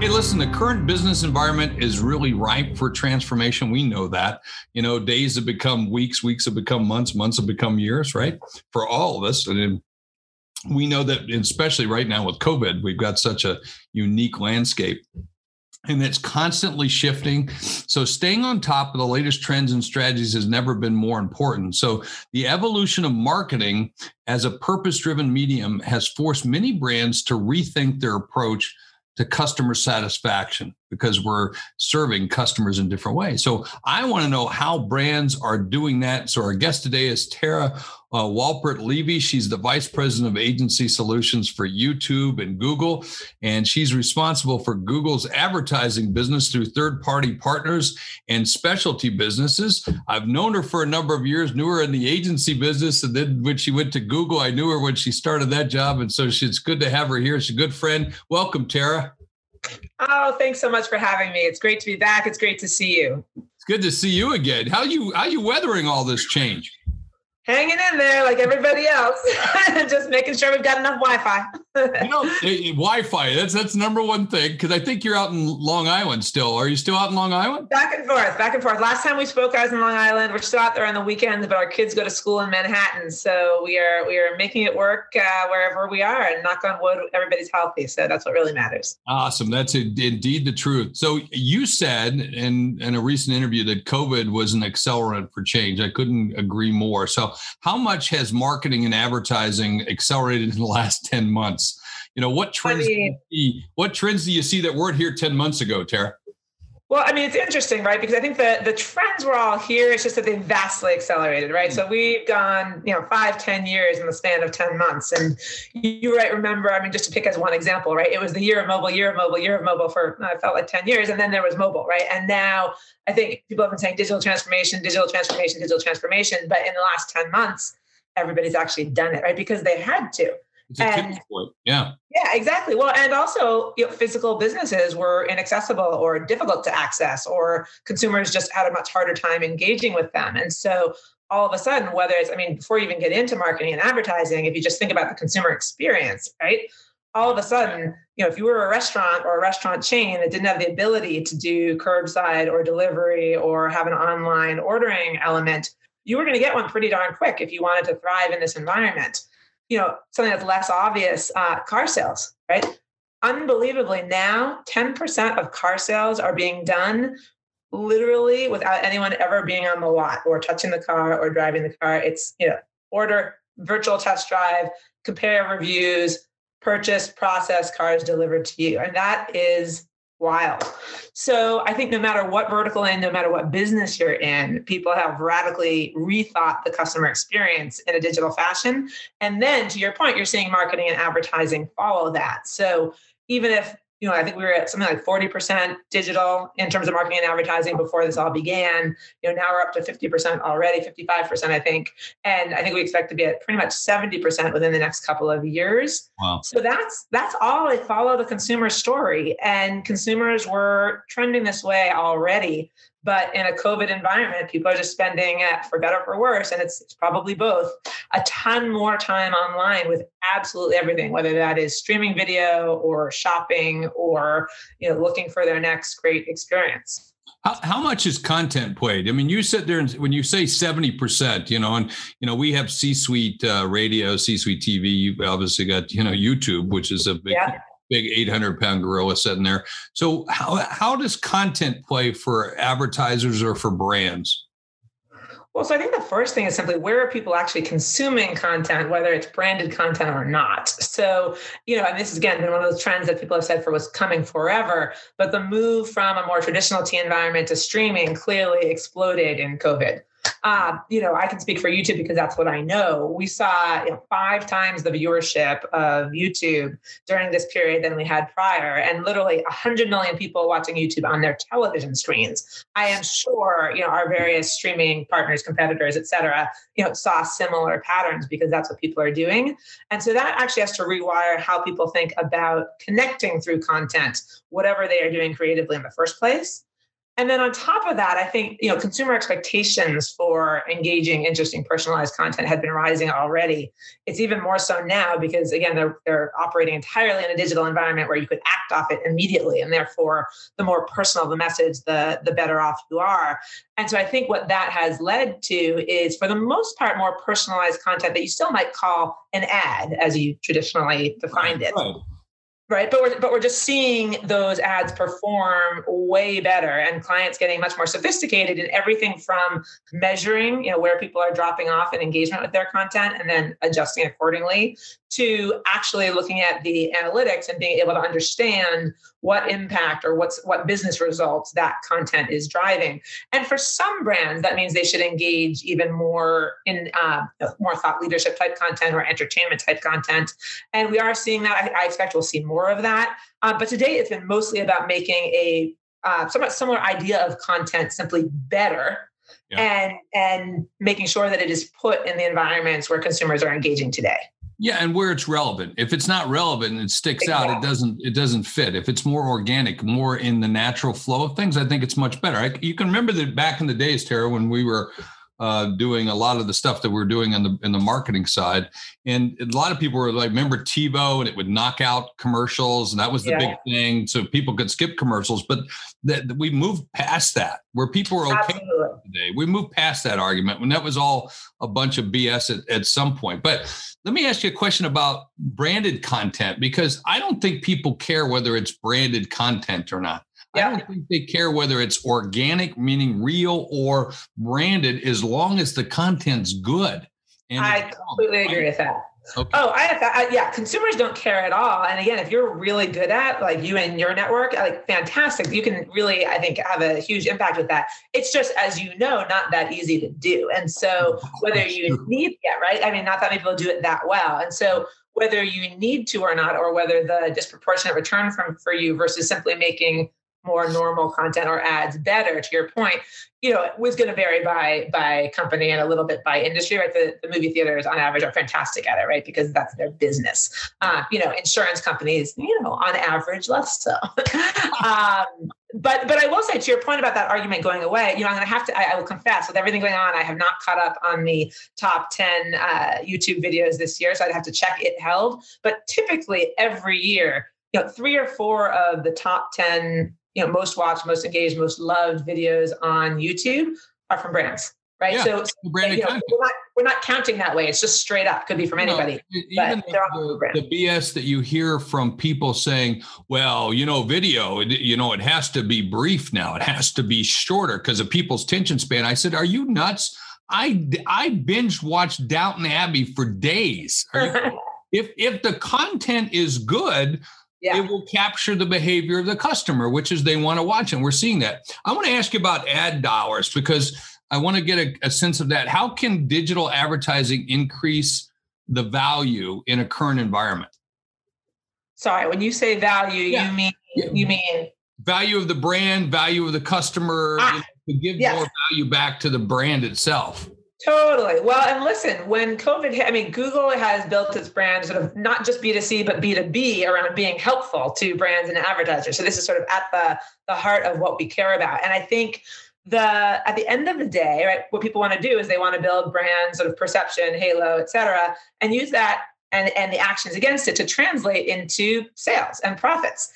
Hey, listen, the current business environment is really ripe for transformation. We know that. You know, days have become weeks, weeks have become months, months have become years, right? For all of us. And we know that, especially right now with COVID, we've got such a unique landscape and it's constantly shifting. So staying on top of the latest trends and strategies has never been more important. So the evolution of marketing as a purpose driven medium has forced many brands to rethink their approach to customer satisfaction because we're serving customers in different ways. So I want to know how brands are doing that. So our guest today is Tara uh, Walpert Levy. She's the vice president of agency solutions for YouTube and Google, and she's responsible for Google's advertising business through third party partners and specialty businesses. I've known her for a number of years, knew her in the agency business, and then when she went to Google, I knew her when she started that job. And so it's good to have her here. She's a good friend. Welcome, Tara. Oh, thanks so much for having me. It's great to be back. It's great to see you. It's good to see you again. How you how you weathering all this change? Hanging in there like everybody else, just making sure we've got enough Wi-Fi. you know, Wi-Fi. That's that's number one thing because I think you're out in Long Island still. Are you still out in Long Island? Back and forth, back and forth. Last time we spoke, I was in Long Island. We're still out there on the weekends, but our kids go to school in Manhattan, so we are we are making it work uh, wherever we are. And knock on wood, everybody's healthy. So that's what really matters. Awesome. That's indeed the truth. So you said in in a recent interview that COVID was an accelerant for change. I couldn't agree more. So how much has marketing and advertising accelerated in the last 10 months? You know, what trends, I mean, see, what trends do you see that weren't here 10 months ago, Tara? Well, I mean, it's interesting, right? Because I think the the trends were all here. It's just that they vastly accelerated, right? Mm-hmm. So we've gone, you know, five, ten years in the span of 10 months. And you right, remember, I mean, just to pick as one example, right? It was the year of mobile, year of mobile, year of mobile for I felt like 10 years. And then there was mobile, right? And now I think people have been saying digital transformation, digital transformation, digital transformation. But in the last 10 months, everybody's actually done it, right? Because they had to. And, yeah. Yeah, exactly. Well, and also you know, physical businesses were inaccessible or difficult to access, or consumers just had a much harder time engaging with them. And so all of a sudden, whether it's, I mean, before you even get into marketing and advertising, if you just think about the consumer experience, right? All of a sudden, you know, if you were a restaurant or a restaurant chain that didn't have the ability to do curbside or delivery or have an online ordering element, you were going to get one pretty darn quick if you wanted to thrive in this environment. You know, something that's less obvious, uh, car sales, right? Unbelievably, now 10% of car sales are being done literally without anyone ever being on the lot or touching the car or driving the car. It's, you know, order, virtual test drive, compare reviews, purchase, process, cars delivered to you. And that is wild. So I think no matter what vertical and no matter what business you're in, people have radically rethought the customer experience in a digital fashion. And then to your point, you're seeing marketing and advertising follow that. So even if you know, I think we were at something like 40% digital in terms of marketing and advertising before this all began. You know, now we're up to 50% already, 55%, I think. And I think we expect to be at pretty much 70% within the next couple of years. Wow. So that's that's all they follow the consumer story. And consumers were trending this way already. But in a COVID environment, people are just spending, uh, for better for worse, and it's, it's probably both, a ton more time online with absolutely everything, whether that is streaming video or shopping or you know looking for their next great experience. How, how much is content played? I mean, you sit there and when you say 70%, you know, and, you know, we have C suite uh, radio, C suite TV. You've obviously got, you know, YouTube, which is a big, yeah big 800 pound gorilla sitting there. So how, how does content play for advertisers or for brands? Well, so I think the first thing is simply where are people actually consuming content, whether it's branded content or not. So, you know, and this has again been one of those trends that people have said for was coming forever. But the move from a more traditional T environment to streaming clearly exploded in COVID uh, you know, I can speak for YouTube because that's what I know. We saw you know, five times the viewership of YouTube during this period than we had prior, and literally 100 million people watching YouTube on their television screens. I am sure, you know, our various streaming partners, competitors, et cetera, you know, saw similar patterns because that's what people are doing. And so that actually has to rewire how people think about connecting through content, whatever they are doing creatively in the first place. And then on top of that, I think you know consumer expectations for engaging, interesting, personalized content had been rising already. It's even more so now because again they're they're operating entirely in a digital environment where you could act off it immediately, and therefore the more personal the message, the the better off you are. And so I think what that has led to is, for the most part, more personalized content that you still might call an ad, as you traditionally defined it. Right right but we're but we're just seeing those ads perform way better and clients getting much more sophisticated in everything from measuring you know where people are dropping off in engagement with their content and then adjusting accordingly to actually looking at the analytics and being able to understand what impact or what's what business results that content is driving. And for some brands that means they should engage even more in uh, more thought leadership type content or entertainment type content. And we are seeing that. I, I expect we'll see more of that. Uh, but today it's been mostly about making a uh, somewhat similar idea of content simply better yeah. and and making sure that it is put in the environments where consumers are engaging today yeah, and where it's relevant. If it's not relevant and it sticks exactly. out, it doesn't it doesn't fit. If it's more organic, more in the natural flow of things, I think it's much better. I, you can remember that back in the days, Tara, when we were uh, doing a lot of the stuff that we're doing on the in the marketing side. And a lot of people were like, remember TiVo, and it would knock out commercials, and that was the yeah. big thing, so people could skip commercials. But that we moved past that, where people were okay today. We moved past that argument when that was all a bunch of BS at, at some point. But let me ask you a question about branded content because I don't think people care whether it's branded content or not. Yeah. I don't think they care whether it's organic, meaning real, or branded, as long as the content's good. And I completely agree with that. Okay. Oh, I, I, yeah. Consumers don't care at all. And again, if you're really good at like you and your network, like fantastic, you can really, I think, have a huge impact with that. It's just, as you know, not that easy to do. And so, whether you need, yeah, right. I mean, not that many people do it that well. And so, whether you need to or not, or whether the disproportionate return from for you versus simply making more normal content or ads better to your point you know it was going to vary by by company and a little bit by industry right? The, the movie theaters on average are fantastic at it right? Because that's their business. Uh, you know insurance companies you know on average less so. Um, but but i will say to your point about that argument going away you know i'm going to have to I, I, will confess with everything going on i have not caught up on the top 10 uh, youtube videos this year so i'd have to check it held. But typically every year you know three or four of the top 10 you know most watched most engaged most loved videos on youtube are from brands right? Yeah, so branded you know, content. We're, not, we're not counting that way. It's just straight up. Could be from anybody no, even the, the, bs that you hear from people saying well you know video you know it has to be brief now. It has to be shorter because of people's attention span. I said are you nuts? I i binge watched downton abbey for days. If if the content is good yeah. it will capture the behavior of the customer, which is they want to watch. And we're seeing that. I want to ask you about ad dollars because I want to get a, a sense of that. How can digital advertising increase the value in a current environment? Sorry, when you say value, yeah. you mean you mean value of the brand, value of the customer, ah, you know, to give yes. more value back to the brand itself. Totally. Well, and listen, when COVID hit, I mean, Google has built its brand sort of not just B2C, but B2B around being helpful to brands and advertisers. So this is sort of at the, the heart of what we care about. And I think the at the end of the day, right, what people want to do is they want to build brand sort of perception, halo, et cetera, and use that and, and the actions against it to translate into sales and profits.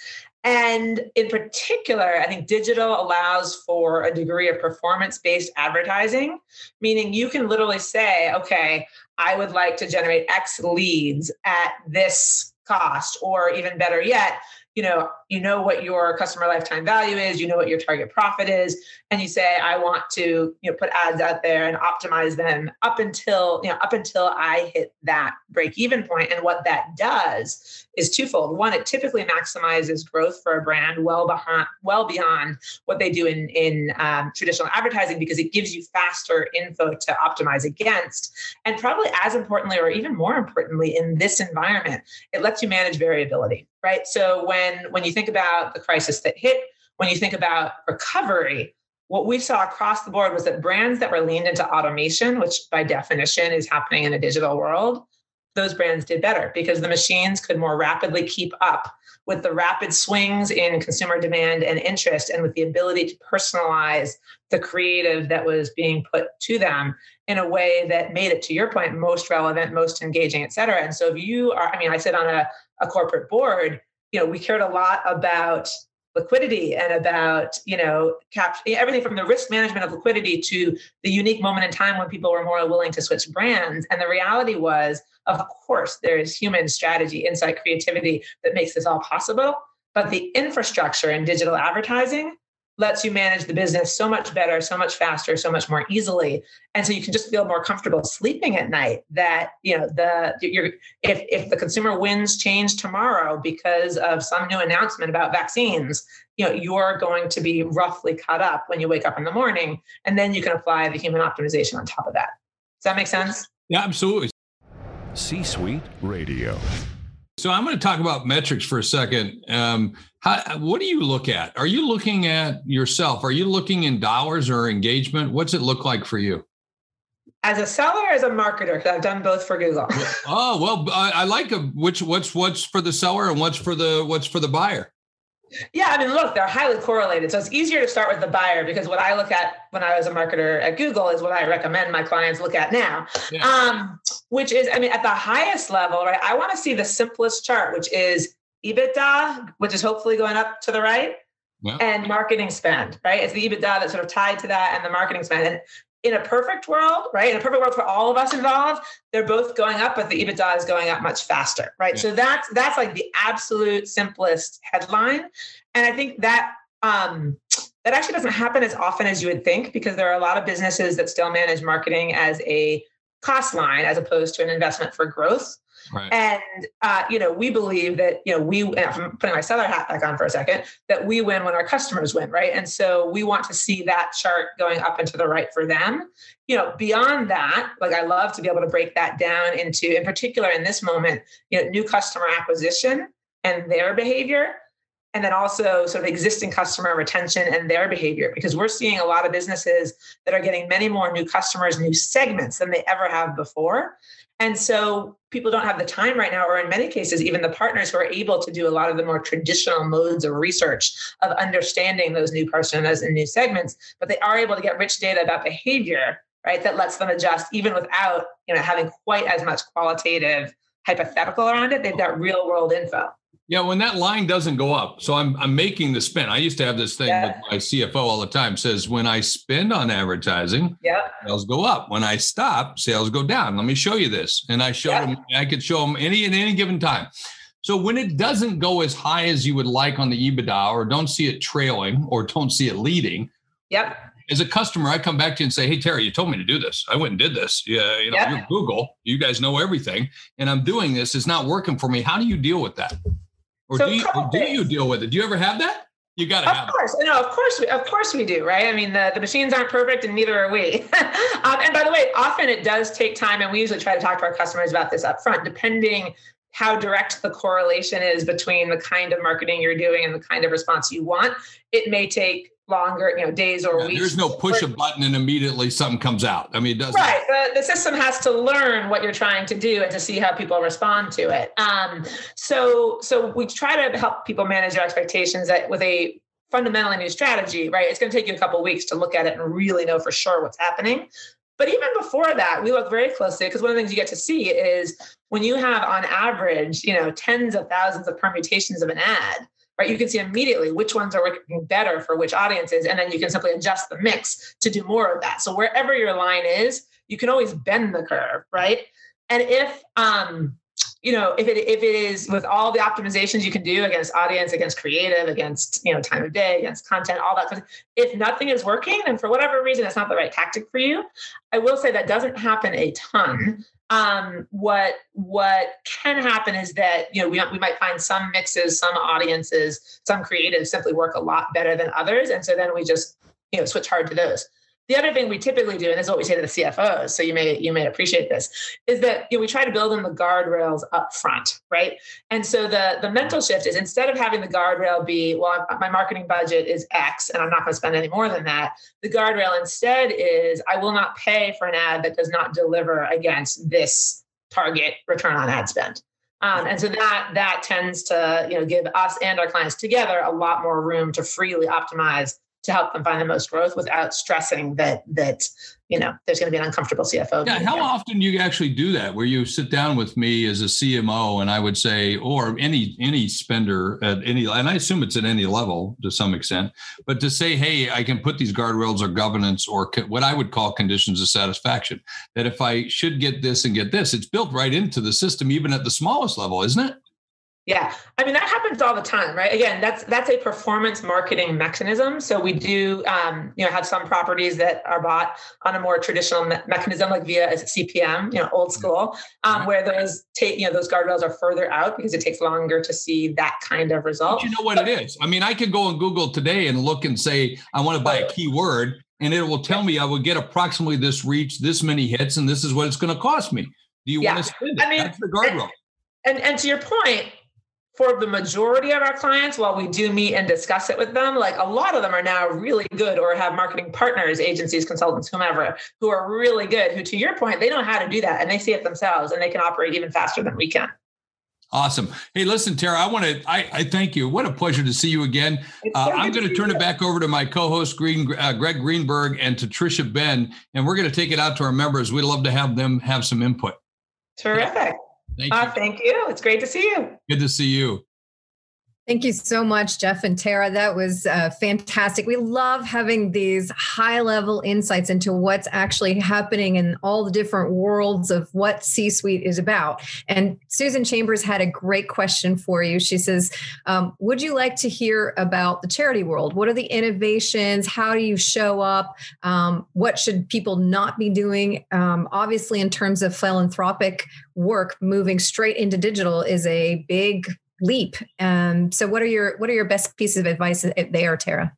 And in particular, I think digital allows for a degree of performance based advertising, meaning you can literally say, okay, I would like to generate X leads at this cost, or even better yet, you know you know what your customer lifetime value is you know what your target profit is and you say i want to you know put ads out there and optimize them up until you know up until i hit that break even point. point and what that does is twofold. One it typically maximizes growth for a brand well behind well beyond what they do in in um, traditional advertising because it gives you faster info to optimize against. And probably as importantly or even more importantly in this environment it lets you manage variability right? So when when you think about the crisis that hit when you think about recovery what we saw across the board was that brands that were leaned into automation which by definition is happening in a digital world those brands did better because the machines could more rapidly keep up with the rapid swings in consumer demand and interest and with the ability to personalize the creative that was being put to them in a way that made it to your point most relevant most engaging et cetera. And so if you are i mean i sit on a, a corporate board you know we cared a lot about liquidity and about you know cap- everything from the risk management of liquidity to the unique moment in time when people were more willing to switch brands. And the reality was of course there's human strategy insight creativity that makes this all possible. But the infrastructure in digital advertising lets you manage the business so much better, so much faster, so much more easily. And so you can just feel more comfortable sleeping at night that, you know, the you're if if the consumer wins change tomorrow because of some new announcement about vaccines, you know, you're going to be roughly caught up when you wake up in the morning. And then you can apply the human optimization on top of that. Does that make sense? Yeah, absolutely. C Suite Radio. So I'm going to talk about metrics for a second. Um, how, what do you look at? Are you looking at yourself? Are you looking in dollars or engagement? What's it look like for you? As a seller, as a marketer, because I've done both for Google. oh well, I, I like a, which what's what's for the seller and what's for the what's for the buyer. Yeah, I mean, look, they're highly correlated. So it's easier to start with the buyer because what I look at when I was a marketer at Google is what I recommend my clients look at now. Yeah. Um, which is, I mean, at the highest level, right? I want to see the simplest chart, which is EBITDA, which is hopefully going up to the right, yeah. and marketing spend, right? It's the EBITDA that's sort of tied to that and the marketing spend. And in a perfect world, right? In a perfect world for all of us involved, they're both going up, but the EBITDA is going up much faster, right? Yeah. So that's that's like the absolute simplest headline, and I think that um, that actually doesn't happen as often as you would think because there are a lot of businesses that still manage marketing as a cost line as opposed to an investment for growth. Right. And uh, you know, we believe that you know we. I'm putting my seller hat back on for a second. That we win when our customers win, right? And so we want to see that chart going up and to the right for them. You know, beyond that, like I love to be able to break that down into, in particular, in this moment, you know, new customer acquisition and their behavior and then also sort of existing customer retention and their behavior because we're seeing a lot of businesses that are getting many more new customers new segments than they ever have before and so people don't have the time right now, or in many cases, even the partners who are able to do a lot of the more traditional modes of research of understanding those new personas and new segments, but they are able to get rich data about behavior, right? That lets them adjust even without, you know, having quite as much qualitative hypothetical around it. They've got real world info. Yeah, when that line doesn't go up, so I'm I'm making the spend. I used to have this thing yeah. with my CFO all the time. Says when I spend on advertising, yeah, sales go up. When I stop, sales go down. Let me show you this, and I show yeah. them. I could show them any at any given time. So when it doesn't go as high as you would like on the EBITDA, or don't see it trailing, or don't see it leading, yep. As a customer, I come back to you and say, "Hey Terry, you told me to do this. I went and did this. Yeah, you know, yep. you're Google. You guys know everything, and I'm doing this. It's not working for me. How do you deal with that?" Or, so do, you, or do you deal with it? Do you ever have that? You got to have. Of course, it. no, of course, we, of course we do, right? I mean, the, the machines aren't perfect, and neither are we. um, and by the way, often it does take time, and we usually try to talk to our customers about this up front, depending how direct the correlation is between the kind of marketing you're doing and the kind of response you want. It may take longer, you know, days or yeah, weeks. There's no push a button and immediately something comes out. I mean, it doesn't. Right. The, the system has to learn what you're trying to do and to see how people respond to it. Um, so, so we try to help people manage their expectations that with a fundamentally new strategy, right? It's going to take you a couple weeks to look at it and really know for sure what's happening. But even before that, we look very closely because one of the things you get to see is when you have on average, you know, tens of thousands of permutations of an ad, right? You can see immediately which ones are working better for which audiences, and then you can simply adjust the mix to do more of that. So wherever your line is, you can always bend the curve, right? And if um, you know, if it if it is with all the optimizations you can do against audience, against creative, against you know time of day, against content, all that. If nothing is working, then for whatever reason, it's not the right tactic for you. I will say that doesn't happen a ton. Um, what what can happen is that you know we we might find some mixes, some audiences, some creatives simply work a lot better than others, and so then we just you know switch hard to those. The other thing we typically do, and this is what we say to the CFOs, so you may you may appreciate this, is that you know, we try to build in the guardrails up front, right? And so the the mental shift is instead of having the guardrail be, well, my marketing budget is X, and I'm not going to spend any more than that. The guardrail instead is, I will not pay for an ad that does not deliver against this target return on ad spend. Um, and so that that tends to you know give us and our clients together a lot more room to freely optimize to help them find the most growth without stressing that that you know there's going to be an uncomfortable CFO. Yeah, how often do you actually do that? Where you sit down with me as a CMO, and I would say, or any any spender at any, and I assume it's at any level to some extent, but to say, hey, I can put these guardrails or governance or what I would call conditions of satisfaction. That if I should get this and get this, it's built right into the system, even at the smallest level, isn't it? Yeah, I mean that happens all the time, right? Again, that's that's a performance marketing mechanism. So we do, um, you know, have some properties that are bought on a more traditional me- mechanism, like via a CPM, you know, old school, um, where those take, you know, those guardrails are further out because it takes longer to see that kind of result. But you know what but, it is? I mean, I could go on Google today and look and say I want to buy a keyword, and it will tell me I will get approximately this reach, this many hits, and this is what it's going to cost me. Do you yeah. want to spend it? I mean, that's the guardrail. And, and, and to your point, for the majority of our clients, while we do meet and discuss it with them, like a lot of them are now really good or have marketing partners, agencies, consultants, whomever, who are really good, who to your point, they know how to do that and they see it themselves and they can operate even faster than we can. Awesome. Hey, listen, Tara, I want to, I, I thank you. What a pleasure to see you again. Uh, I'm going to turn it back over to my co-host, Green, uh, Greg Greenberg and to Trisha Ben, and we're going to take it out to our members. We'd love to have them have some input. Terrific. Thank uh, you. Uh, thank you. It's great to see you. Good to see you. Thank you so much, Jeff and Tara. That was uh, fantastic. We love having these high level insights into what's actually happening in all the different worlds of what C suite is about. And Susan Chambers had a great question for you. She says, um, Would you like to hear about the charity world? What are the innovations? How do you show up? Um, what should people not be doing? Um, obviously, in terms of philanthropic work, moving straight into digital is a big leap. Um, so what are your what are your best pieces of advice there, Tara?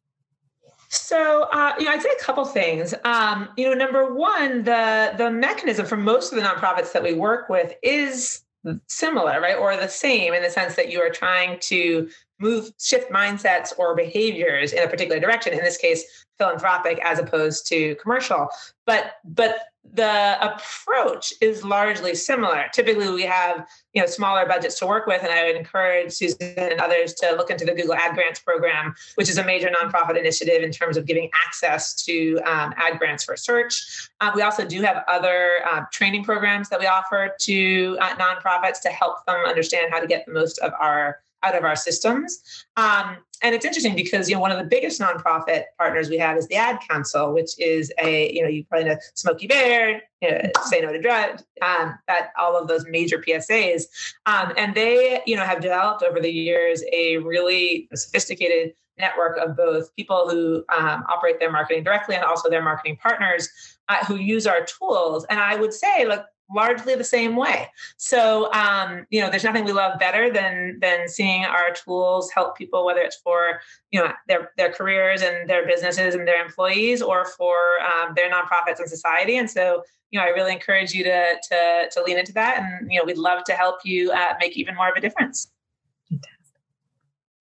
So, uh, you know, I'd say a couple things. Um, you know, number one, the the mechanism for most of the nonprofits that we work with is similar, right, or the same in the sense that you are trying to move, shift mindsets or behaviors in a particular direction. In this case, philanthropic as opposed to commercial. But but the approach is largely similar. Typically, we have you know smaller budgets to work with, and I would encourage Susan and others to look into the Google Ad Grants program, which is a major nonprofit initiative in terms of giving access to um, ad grants for search. Uh, we also do have other uh, training programs that we offer to uh, nonprofits to help them understand how to get the most of our out of our systems. Um, and it's interesting because you know one of the biggest nonprofit partners we have is the Ad Council, which is a you know you probably know Smokey Bear, you know, Say No to Drugs, um, that all of those major PSAs, um, and they you know have developed over the years a really sophisticated network of both people who um, operate their marketing directly and also their marketing partners uh, who use our tools. And I would say, look, largely the same way. So, um, you know, there's nothing we love better than than seeing our tools help people, whether it's for you know their their careers and their businesses and their employees, or for um, their nonprofits and society. And so, you know, I really encourage you to to to lean into that, and you know, we'd love to help you uh, make even more of a difference.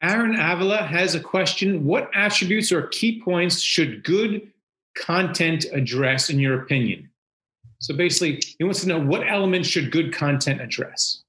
Aaron Avila has a question. What attributes or key points should good content address, in your opinion? So basically, he wants to know what elements should good content address?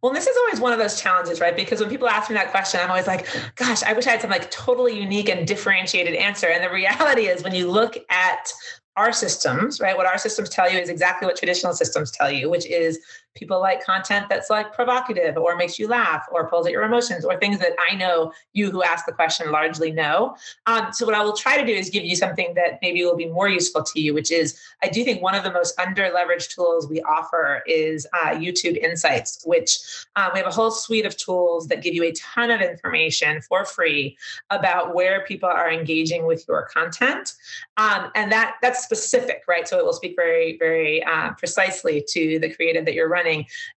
Well, this is always one of those challenges, right? Because when people ask me that question, I'm always like, gosh, I wish I had some like totally unique and differentiated answer. And the reality is when you look at our systems, right? What our systems tell you is exactly what traditional systems tell you, which is people like content that's like provocative or makes you laugh or pulls at your emotions or things that I know you who ask the question largely know. Um, so what I will try to do is give you something that maybe will be more useful to you, which is I do think one of the most under leveraged tools we offer is uh, YouTube Insights, which um, we have a whole suite of tools that give you a ton of information for free about where people are engaging with your content, um, and that that's specific, right? So it will speak very very uh, precisely to the creative that you're running.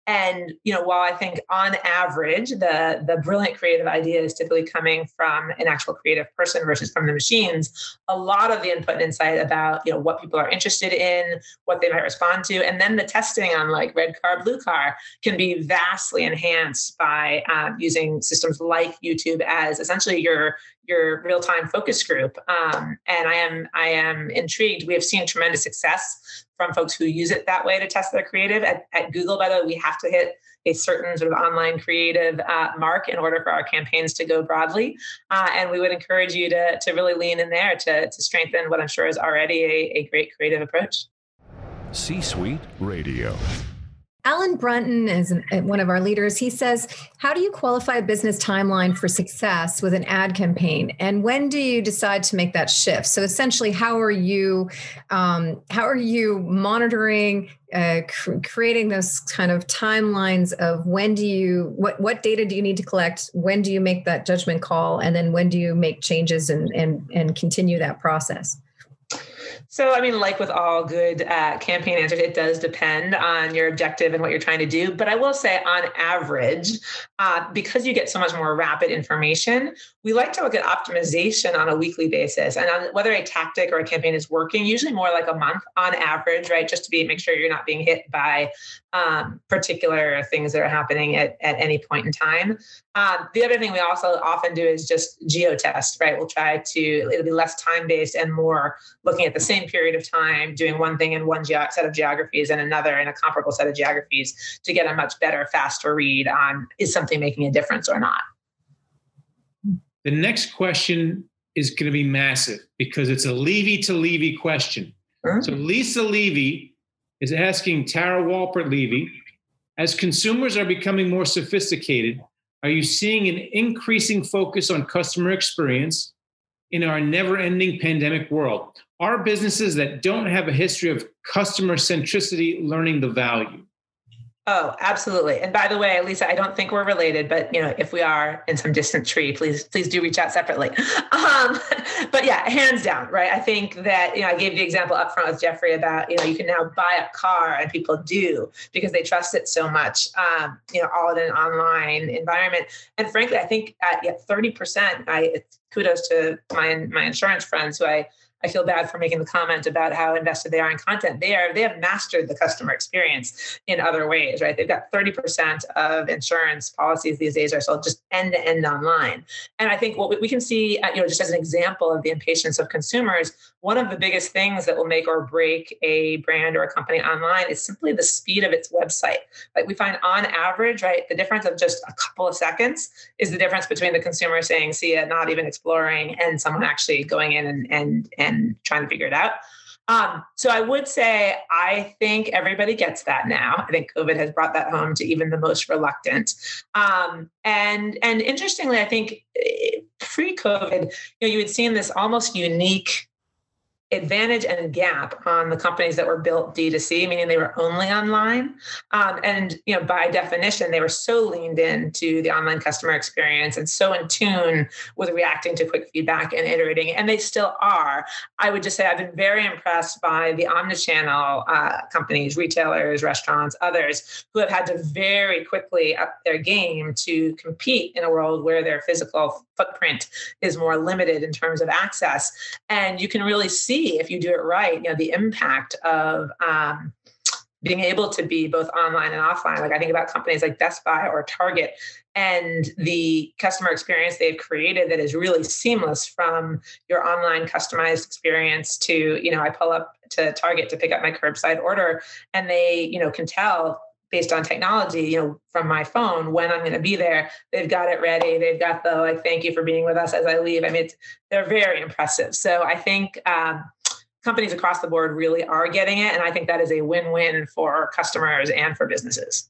And you know, while I think on average the the brilliant creative idea is typically coming from an actual creative person versus from the machines, a lot of the input and insight about you know what people are interested in, what they might respond to, and then the testing on like red car, blue car can be vastly enhanced by um, using systems like YouTube as essentially your your real time focus group. Um, and I am I am intrigued. We have seen tremendous success from folks who use it that way to test their creative. At, at Google, by the way, we have to hit a certain sort of online creative uh, mark in order for our campaigns to go broadly. Uh, and we would encourage you to, to really lean in there to, to strengthen what I'm sure is already a, a great creative approach. C Suite Radio. Alan Brunton is an, uh, one of our leaders. He says, How do you qualify a business timeline for success with an ad campaign? And when do you decide to make that shift? So essentially, how are you um, how are you monitoring, uh, cr- creating those kind of timelines of when do you what what data do you need to collect? When do you make that judgment call? And then when do you make changes and and and continue that process? So, I mean, like with all good uh, campaign answers, it does depend on your objective and what you're trying to do. But I will say, on average, uh, because you get so much more rapid information, we like to look at optimization on a weekly basis and on whether a tactic or a campaign is working, usually more like a month on average, right? Just to be make sure you're not being hit by um, particular things that are happening at, at any point in time. Um, the other thing we also often do is just geotest, right? We'll try to, it'll be less time based and more looking at the same period of time, doing one thing in one ge- set of geographies and another in a comparable set of geographies to get a much better, faster read on is something making a difference or not. The next question is going to be massive because it's a Levy to Levy question. Mm-hmm. So Lisa Levy is asking Tara Walpert Levy, as consumers are becoming more sophisticated, are you seeing an increasing focus on customer experience in our never ending pandemic world? Are businesses that don't have a history of customer centricity learning the value? Oh, absolutely. And by the way, Lisa, I don't think we're related, but you know, if we are in some distant tree, please, please do reach out separately. Um, but yeah, hands down, right? I think that you know, I gave the example up front with Jeffrey about you know, you can now buy a car, and people do because they trust it so much. Um, you know, all in an online environment. And frankly, I think at thirty percent, I kudos to my my insurance friends who I I feel bad for making the comment about how invested they are in content. They are they have mastered the customer experience in other ways, right? They've got 30% of insurance policies these days are sold just end to end online. And I think what we can see, uh, you know, just as an example of the impatience of consumers, one of the biggest things that will make or break a brand or a company online is simply the speed of its website. Like we find on average, right, the difference of just a couple of seconds is the difference between the consumer saying see it, not even exploring, and someone actually going in and and and and trying to figure it out. Um, so I would say I think everybody gets that now. I think COVID has brought that home to even the most reluctant. Um, and and interestingly, I think eh, pre-COVID, you know, you had seen this almost unique advantage and gap on the companies that were built D2C, meaning they were only online. Um, and you know, by definition, they were so leaned into the online customer experience and so in tune with reacting to quick feedback and iterating, and they still are. I would just say I've been very impressed by the omnichannel uh, companies, retailers, restaurants, others who have had to very quickly up their game to compete in a world where their physical footprint is more limited in terms of access. And you can really see see if you do it right, you know, the impact of um, being able to be both online and offline. Like I think about companies like Best Buy or Target and the customer experience they've created that is really seamless from your online customized experience to, you know, I pull up to Target to pick up my curbside order and they, you know, can tell based on technology, you know, from my phone when I'm going to be there. They've got it ready. They've got the like, thank you for being with us as I leave. I mean, they're very impressive. So I think um, companies across the board really are getting it. And I think that is a win win for our customers and for businesses.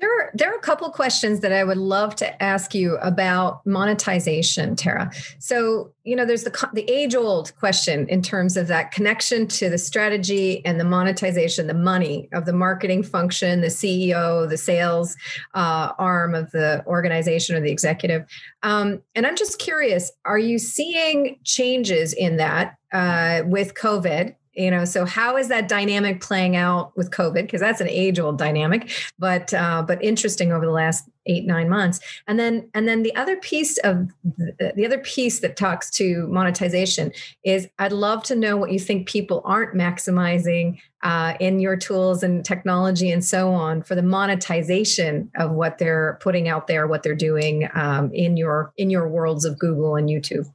There are, there are a couple questions that I would love to ask you about monetization, Tara. So, you know, there's the the age old question in terms of that connection to the strategy and the monetization, the money of the marketing function, the CEO, the sales uh, arm of the organization or the executive. Um, and I'm just curious: Are you seeing changes in that uh, with COVID? You know so how is that dynamic playing out with covid? Because that's an age old dynamic but uh, but interesting over the last eight nine months. And then and then the other piece of the, the other piece that talks to monetization is i'd love to know what you think people aren't maximizing uh, in your tools and technology and so on for the monetization of what they're putting out there what they're doing um, in your in your worlds of google and youtube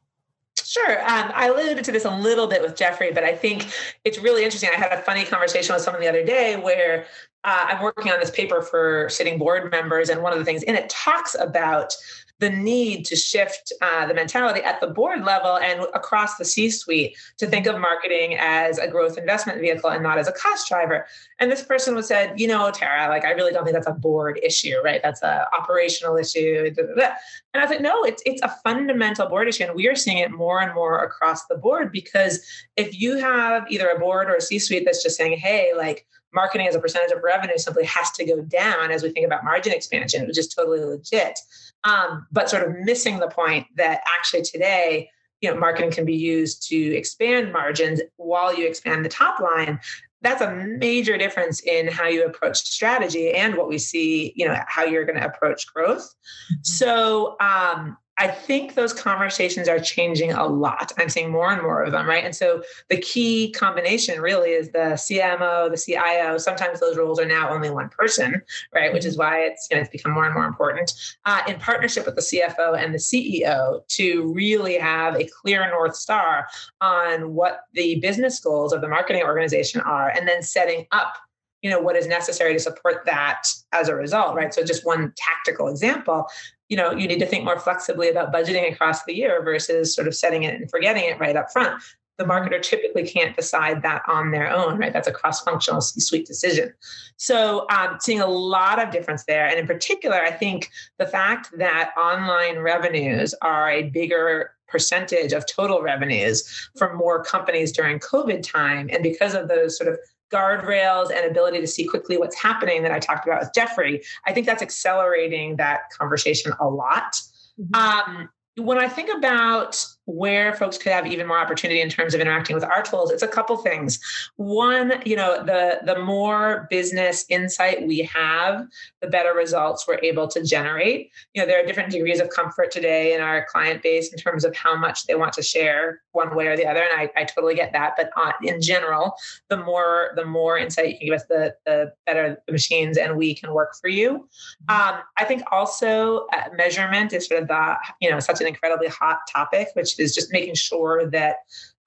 Sure. Um, I alluded to this a little bit with Jeffrey, but I think it's really interesting. I had a funny conversation with someone the other day where uh, I'm working on this paper for sitting board members, and one of the things in it talks about the need to shift uh, the mentality at the board level and across the C suite to think of marketing as a growth investment vehicle and not as a cost driver. And this person was said, you know, Tara, like I really don't think that's a board issue, right? That's a operational issue. And I was like, no, it's it's a fundamental board issue, and we are seeing it more and more across the board because if you have either a board or a C suite that's just saying, hey, like marketing as a percentage of revenue simply has to go down as we think about margin expansion, which is totally legit. Um, but sort of missing the point that actually today you know marketing can be used to expand margins while you expand the top line that's a major difference in how you approach strategy and what we see you know how you're going to approach growth. So um, I think those conversations are changing a lot. I'm seeing more and more of them, right? And so the key combination really is the CMO, the CIO. Sometimes those roles are now only one person, right? Which is mm-hmm. why it's you know it's become more and more important uh, in partnership with the CFO and the CEO to really have a clear north star on what the business goals of the marketing organization are, and then setting up you know what is necessary to support that as a result right so just one tactical example you know you need to think more flexibly about budgeting across the year versus sort of setting it and forgetting it right up front. The marketer typically can't decide that on their own right? That's a cross-functional c-suite decision. So um, seeing a lot of difference there. And in particular i think the fact that online revenues are a bigger percentage of total revenues for more companies during covid time and because of those sort of guardrails and ability to see quickly what's happening that I talked about with Jeffrey, I think that's accelerating that conversation a lot. Mm-hmm. Um, when I think about where folks could have even more opportunity in terms of interacting with our tools. It's a couple things. One you know the the more business insight we have the better results we're able to generate. You know there are different degrees of comfort today in our client base in terms of how much they want to share one way or the other and i, I totally get that. But uh, in general the more the more insight you can give us the the better the machines and we can work for you. Um, i think also uh, measurement is sort of the you know such an incredibly hot topic which is just making sure that,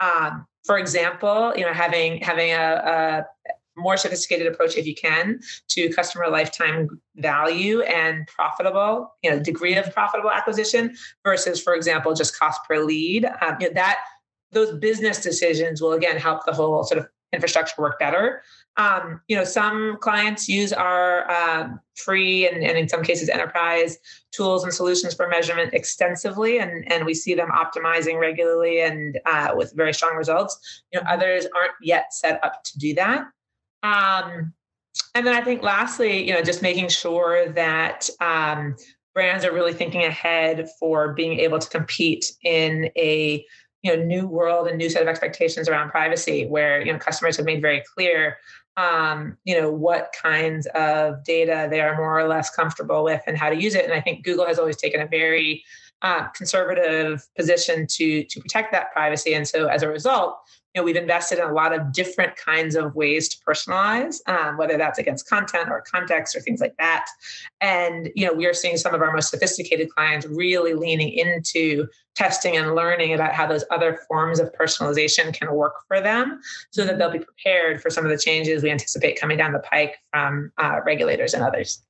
um, for example, you know, having having a, a more sophisticated approach if you can to customer lifetime value and profitable you know degree of profitable acquisition versus for example just cost per lead um, you know, that those business decisions will again help the whole sort of infrastructure work better um, you know, some clients use our um, free and, and in some cases enterprise tools and solutions for measurement extensively, and, and we see them optimizing regularly and uh, with very strong results. You know, others aren't yet set up to do that. Um, and then I think lastly, you know, just making sure that um, brands are really thinking ahead for being able to compete in a you know new world and new set of expectations around privacy where you know customers have made very clear um, you know what kinds of data they are more or less comfortable with and how to use it. And i think google has always taken a very uh, conservative position to to protect that privacy. And so as a result know, we've invested in a lot of different kinds of ways to personalize, um, whether that's against content or context or things like that. And you know, we are seeing some of our most sophisticated clients really leaning into testing and learning about how those other forms of personalization can work for them, so that they'll be prepared for some of the changes we anticipate coming down the pike from uh, regulators and others.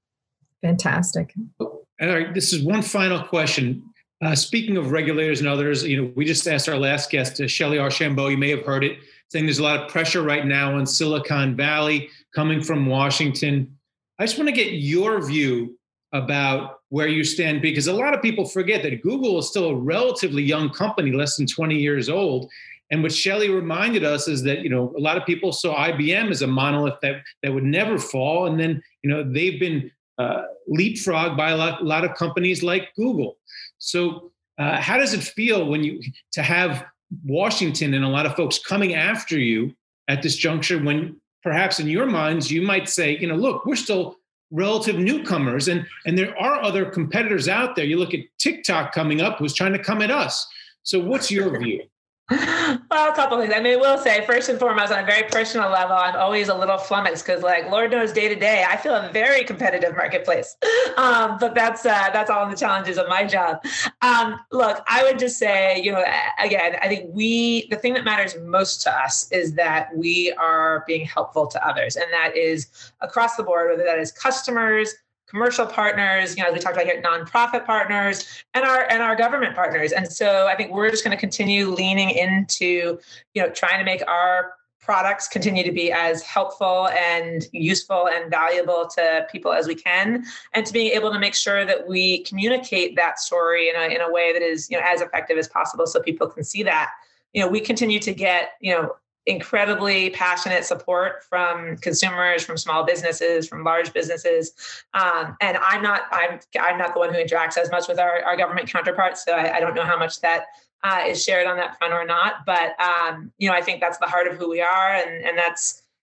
Fantastic. All right, this is one final question. Uh, speaking of regulators and others, you know, we just asked our last guest, uh, Shelley Archambeau. You may have heard it, saying there's a lot of pressure right now on Silicon Valley coming from Washington. I just want to get your view about where you stand because a lot of people forget that Google is still a relatively young company, less than 20 years old. And what Shelley reminded us is that you know a lot of people saw IBM as a monolith that that would never fall, and then you know they've been uh, leapfrogged by a lot, a lot of companies like Google. So, uh, how does it feel when you to have Washington and a lot of folks coming after you at this juncture when perhaps in your minds you might say, you know, look, we're still relative newcomers and and there are other competitors out there. You look at TikTok coming up who's trying to come at us. So, what's your view? well, a couple things. I mean, I will say, first and foremost, on a very personal level, I'm always a little flummoxed because, like, Lord knows, day to day, I feel a very competitive marketplace. Um, but that's uh, that's all the challenges of my job. Um, look, I would just say, you know, again, I think we the thing that matters most to us is that we are being helpful to others, and that is across the board, whether that is customers commercial partners, you know, as we talked about here, nonprofit partners, and our and our government partners. And so I think we're just going to continue leaning into, you know, trying to make our products continue to be as helpful and useful and valuable to people as we can and to being able to make sure that we communicate that story in a, in a way that is you know as effective as possible so people can see that you know we continue to get you know incredibly passionate support from consumers, from small businesses, from large businesses. Um, and I'm not I'm I'm not the one who interacts as much with our, our government counterparts, so I, I don't know how much that uh, is shared on that front or not. But um, you know, I think that's the heart of who we are, and and that's